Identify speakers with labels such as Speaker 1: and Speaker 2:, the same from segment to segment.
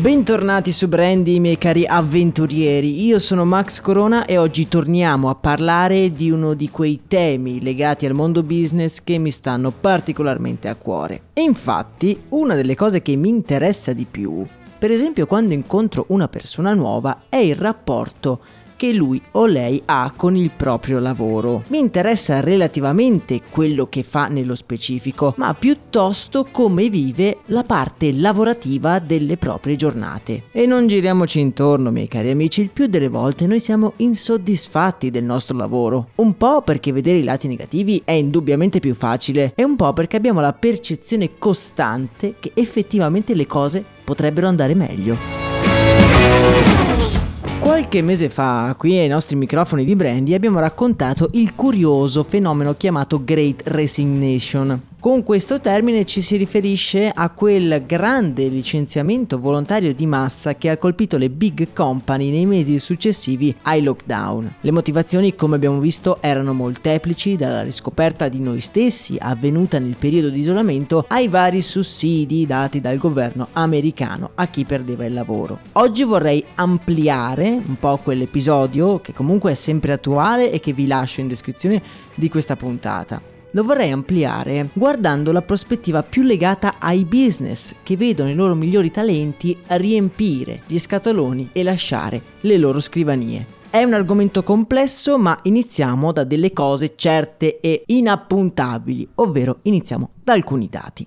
Speaker 1: Bentornati su Brandy, miei cari avventurieri. Io sono Max Corona e oggi torniamo a parlare di uno di quei temi legati al mondo business che mi stanno particolarmente a cuore. E infatti, una delle cose che mi interessa di più, per esempio quando incontro una persona nuova, è il rapporto che lui o lei ha con il proprio lavoro. Mi interessa relativamente quello che fa nello specifico, ma piuttosto come vive la parte lavorativa delle proprie giornate. E non giriamoci intorno, miei cari amici, il più delle volte noi siamo insoddisfatti del nostro lavoro. Un po' perché vedere i lati negativi è indubbiamente più facile e un po' perché abbiamo la percezione costante che effettivamente le cose potrebbero andare meglio. Qualche mese fa, qui ai nostri microfoni di Brandy, abbiamo raccontato il curioso fenomeno chiamato Great Resignation. Con questo termine ci si riferisce a quel grande licenziamento volontario di massa che ha colpito le big company nei mesi successivi ai lockdown. Le motivazioni, come abbiamo visto, erano molteplici, dalla riscoperta di noi stessi avvenuta nel periodo di isolamento ai vari sussidi dati dal governo americano a chi perdeva il lavoro. Oggi vorrei ampliare un po' quell'episodio che comunque è sempre attuale e che vi lascio in descrizione di questa puntata lo vorrei ampliare guardando la prospettiva più legata ai business che vedono i loro migliori talenti riempire gli scatoloni e lasciare le loro scrivanie. È un argomento complesso, ma iniziamo da delle cose certe e inappuntabili, ovvero iniziamo da alcuni dati.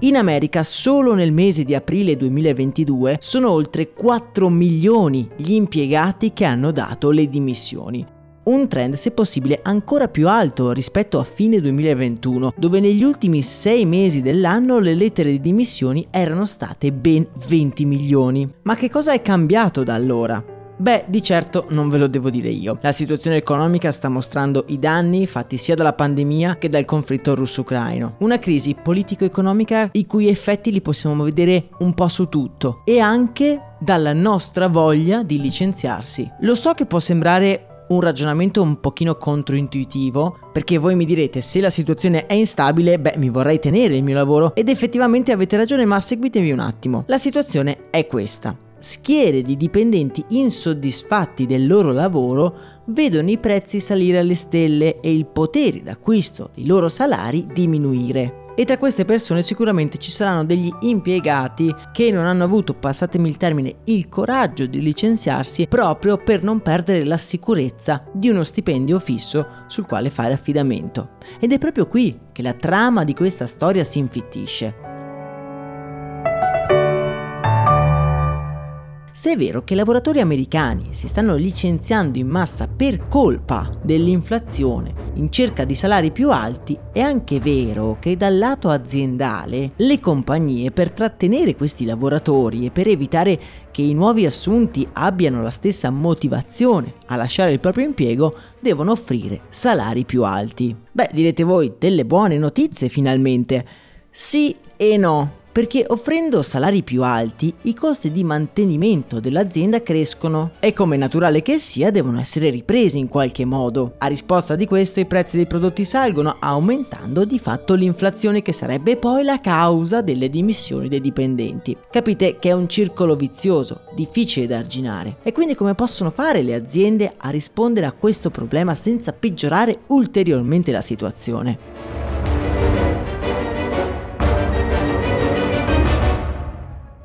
Speaker 1: In America solo nel mese di aprile 2022 sono oltre 4 milioni gli impiegati che hanno dato le dimissioni un trend se possibile ancora più alto rispetto a fine 2021, dove negli ultimi sei mesi dell'anno le lettere di dimissioni erano state ben 20 milioni. Ma che cosa è cambiato da allora? Beh, di certo non ve lo devo dire io. La situazione economica sta mostrando i danni fatti sia dalla pandemia che dal conflitto russo-ucraino. Una crisi politico-economica i cui effetti li possiamo vedere un po' su tutto e anche dalla nostra voglia di licenziarsi. Lo so che può sembrare un ragionamento un pochino controintuitivo, perché voi mi direte se la situazione è instabile, beh mi vorrei tenere il mio lavoro ed effettivamente avete ragione, ma seguitemi un attimo. La situazione è questa. Schiere di dipendenti insoddisfatti del loro lavoro vedono i prezzi salire alle stelle e il potere d'acquisto dei loro salari diminuire. E tra queste persone sicuramente ci saranno degli impiegati che non hanno avuto, passatemi il termine, il coraggio di licenziarsi proprio per non perdere la sicurezza di uno stipendio fisso sul quale fare affidamento. Ed è proprio qui che la trama di questa storia si infittisce. Se è vero che i lavoratori americani si stanno licenziando in massa per colpa dell'inflazione in cerca di salari più alti, è anche vero che dal lato aziendale le compagnie per trattenere questi lavoratori e per evitare che i nuovi assunti abbiano la stessa motivazione a lasciare il proprio impiego devono offrire salari più alti. Beh, direte voi, delle buone notizie finalmente. Sì e no. Perché offrendo salari più alti i costi di mantenimento dell'azienda crescono e come naturale che sia devono essere ripresi in qualche modo. A risposta di questo i prezzi dei prodotti salgono aumentando di fatto l'inflazione che sarebbe poi la causa delle dimissioni dei dipendenti. Capite che è un circolo vizioso, difficile da arginare. E quindi come possono fare le aziende a rispondere a questo problema senza peggiorare ulteriormente la situazione?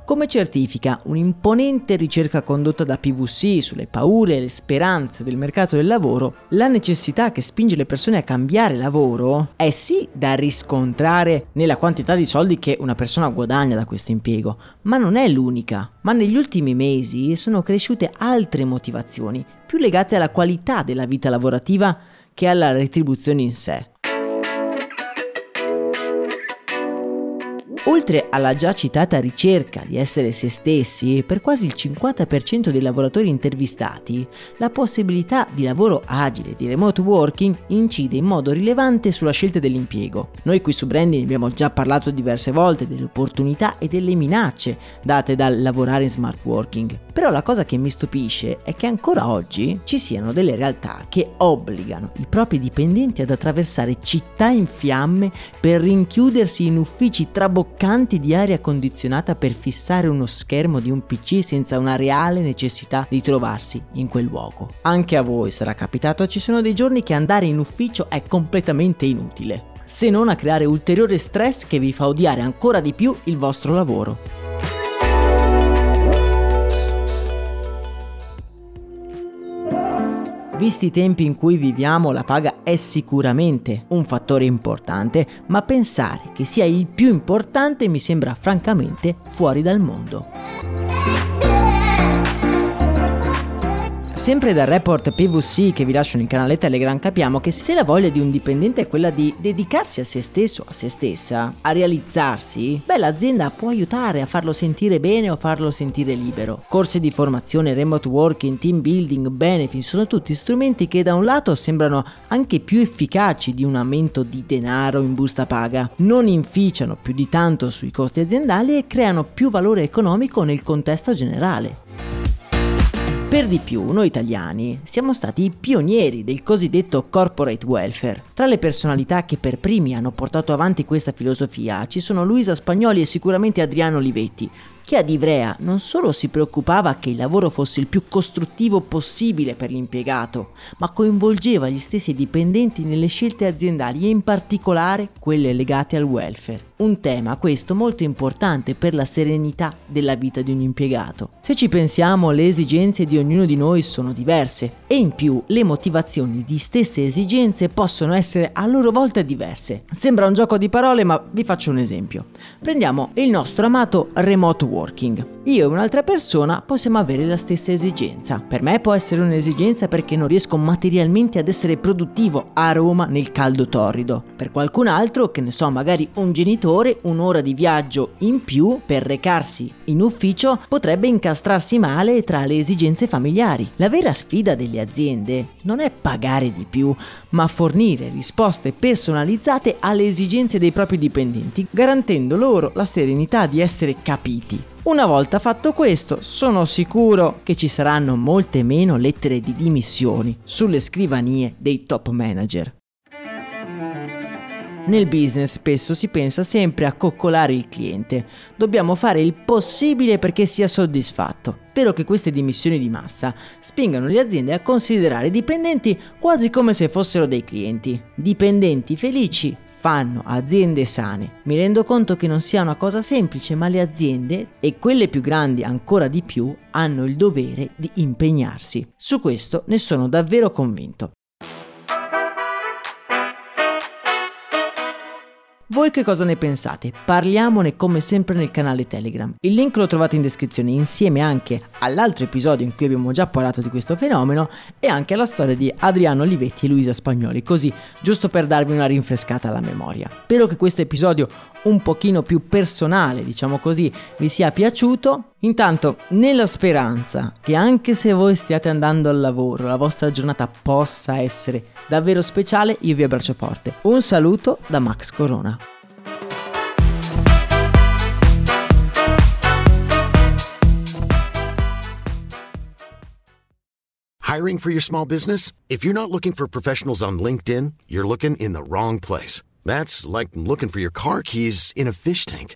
Speaker 1: Come certifica un'imponente ricerca condotta da PVC sulle paure e le speranze del mercato del lavoro, la necessità che spinge le persone a cambiare lavoro è sì da riscontrare nella quantità di soldi che una persona guadagna da questo impiego, ma non è l'unica. Ma negli ultimi mesi sono cresciute altre motivazioni, più legate alla qualità della vita lavorativa che alla retribuzione in sé. Oltre alla già citata ricerca di essere se stessi, per quasi il 50% dei lavoratori intervistati, la possibilità di lavoro agile, di remote working, incide in modo rilevante sulla scelta dell'impiego. Noi qui su Branding abbiamo già parlato diverse volte delle opportunità e delle minacce date dal lavorare in smart working. Però la cosa che mi stupisce è che ancora oggi ci siano delle realtà che obbligano i propri dipendenti ad attraversare città in fiamme per rinchiudersi in uffici traboccati canti di aria condizionata per fissare uno schermo di un PC senza una reale necessità di trovarsi in quel luogo. Anche a voi sarà capitato, ci sono dei giorni che andare in ufficio è completamente inutile, se non a creare ulteriore stress che vi fa odiare ancora di più il vostro lavoro. Visti i tempi in cui viviamo, la paga è sicuramente un fattore importante, ma pensare che sia il più importante mi sembra francamente fuori dal mondo. Sempre dal report PVC che vi lascio nel canale Telegram capiamo che se la voglia di un dipendente è quella di dedicarsi a se stesso, a se stessa, a realizzarsi, beh l'azienda può aiutare a farlo sentire bene o farlo sentire libero. Corsi di formazione, remote working, team building, benefit sono tutti strumenti che da un lato sembrano anche più efficaci di un aumento di denaro in busta paga, non inficiano più di tanto sui costi aziendali e creano più valore economico nel contesto generale. Per di più, noi italiani siamo stati i pionieri del cosiddetto corporate welfare. Tra le personalità che per primi hanno portato avanti questa filosofia ci sono Luisa Spagnoli e sicuramente Adriano Olivetti, che ad Ivrea non solo si preoccupava che il lavoro fosse il più costruttivo possibile per l'impiegato, ma coinvolgeva gli stessi dipendenti nelle scelte aziendali e in particolare quelle legate al welfare. Un tema questo molto importante per la serenità della vita di un impiegato. Se ci pensiamo, le esigenze di ognuno di noi sono diverse e in più le motivazioni di stesse esigenze possono essere a loro volta diverse. Sembra un gioco di parole, ma vi faccio un esempio. Prendiamo il nostro amato remote work working. Io e un'altra persona possiamo avere la stessa esigenza. Per me può essere un'esigenza perché non riesco materialmente ad essere produttivo a Roma nel caldo torrido. Per qualcun altro, che ne so, magari un genitore, un'ora di viaggio in più per recarsi in ufficio potrebbe incastrarsi male tra le esigenze familiari. La vera sfida delle aziende non è pagare di più, ma fornire risposte personalizzate alle esigenze dei propri dipendenti, garantendo loro la serenità di essere capiti. Una volta fatto questo, sono sicuro che ci saranno molte meno lettere di dimissioni sulle scrivanie dei top manager. Nel business spesso si pensa sempre a coccolare il cliente. Dobbiamo fare il possibile perché sia soddisfatto. Spero che queste dimissioni di massa spingano le aziende a considerare i dipendenti quasi come se fossero dei clienti. Dipendenti felici fanno aziende sane. Mi rendo conto che non sia una cosa semplice, ma le aziende, e quelle più grandi ancora di più, hanno il dovere di impegnarsi. Su questo ne sono davvero convinto. Voi che cosa ne pensate? Parliamone come sempre nel canale Telegram. Il link lo trovate in descrizione insieme anche all'altro episodio in cui abbiamo già parlato di questo fenomeno e anche alla storia di Adriano Olivetti e Luisa Spagnoli, così giusto per darvi una rinfrescata alla memoria. Spero che questo episodio un pochino più personale, diciamo così, vi sia piaciuto. Intanto, nella speranza che anche se voi stiate andando al lavoro, la vostra giornata possa essere davvero speciale, io vi abbraccio forte. Un saluto da Max Corona.
Speaker 2: Hiring for your small business? If you're not looking for professionals on LinkedIn, you're looking in the wrong place. That's like looking for your car keys in a fish tank.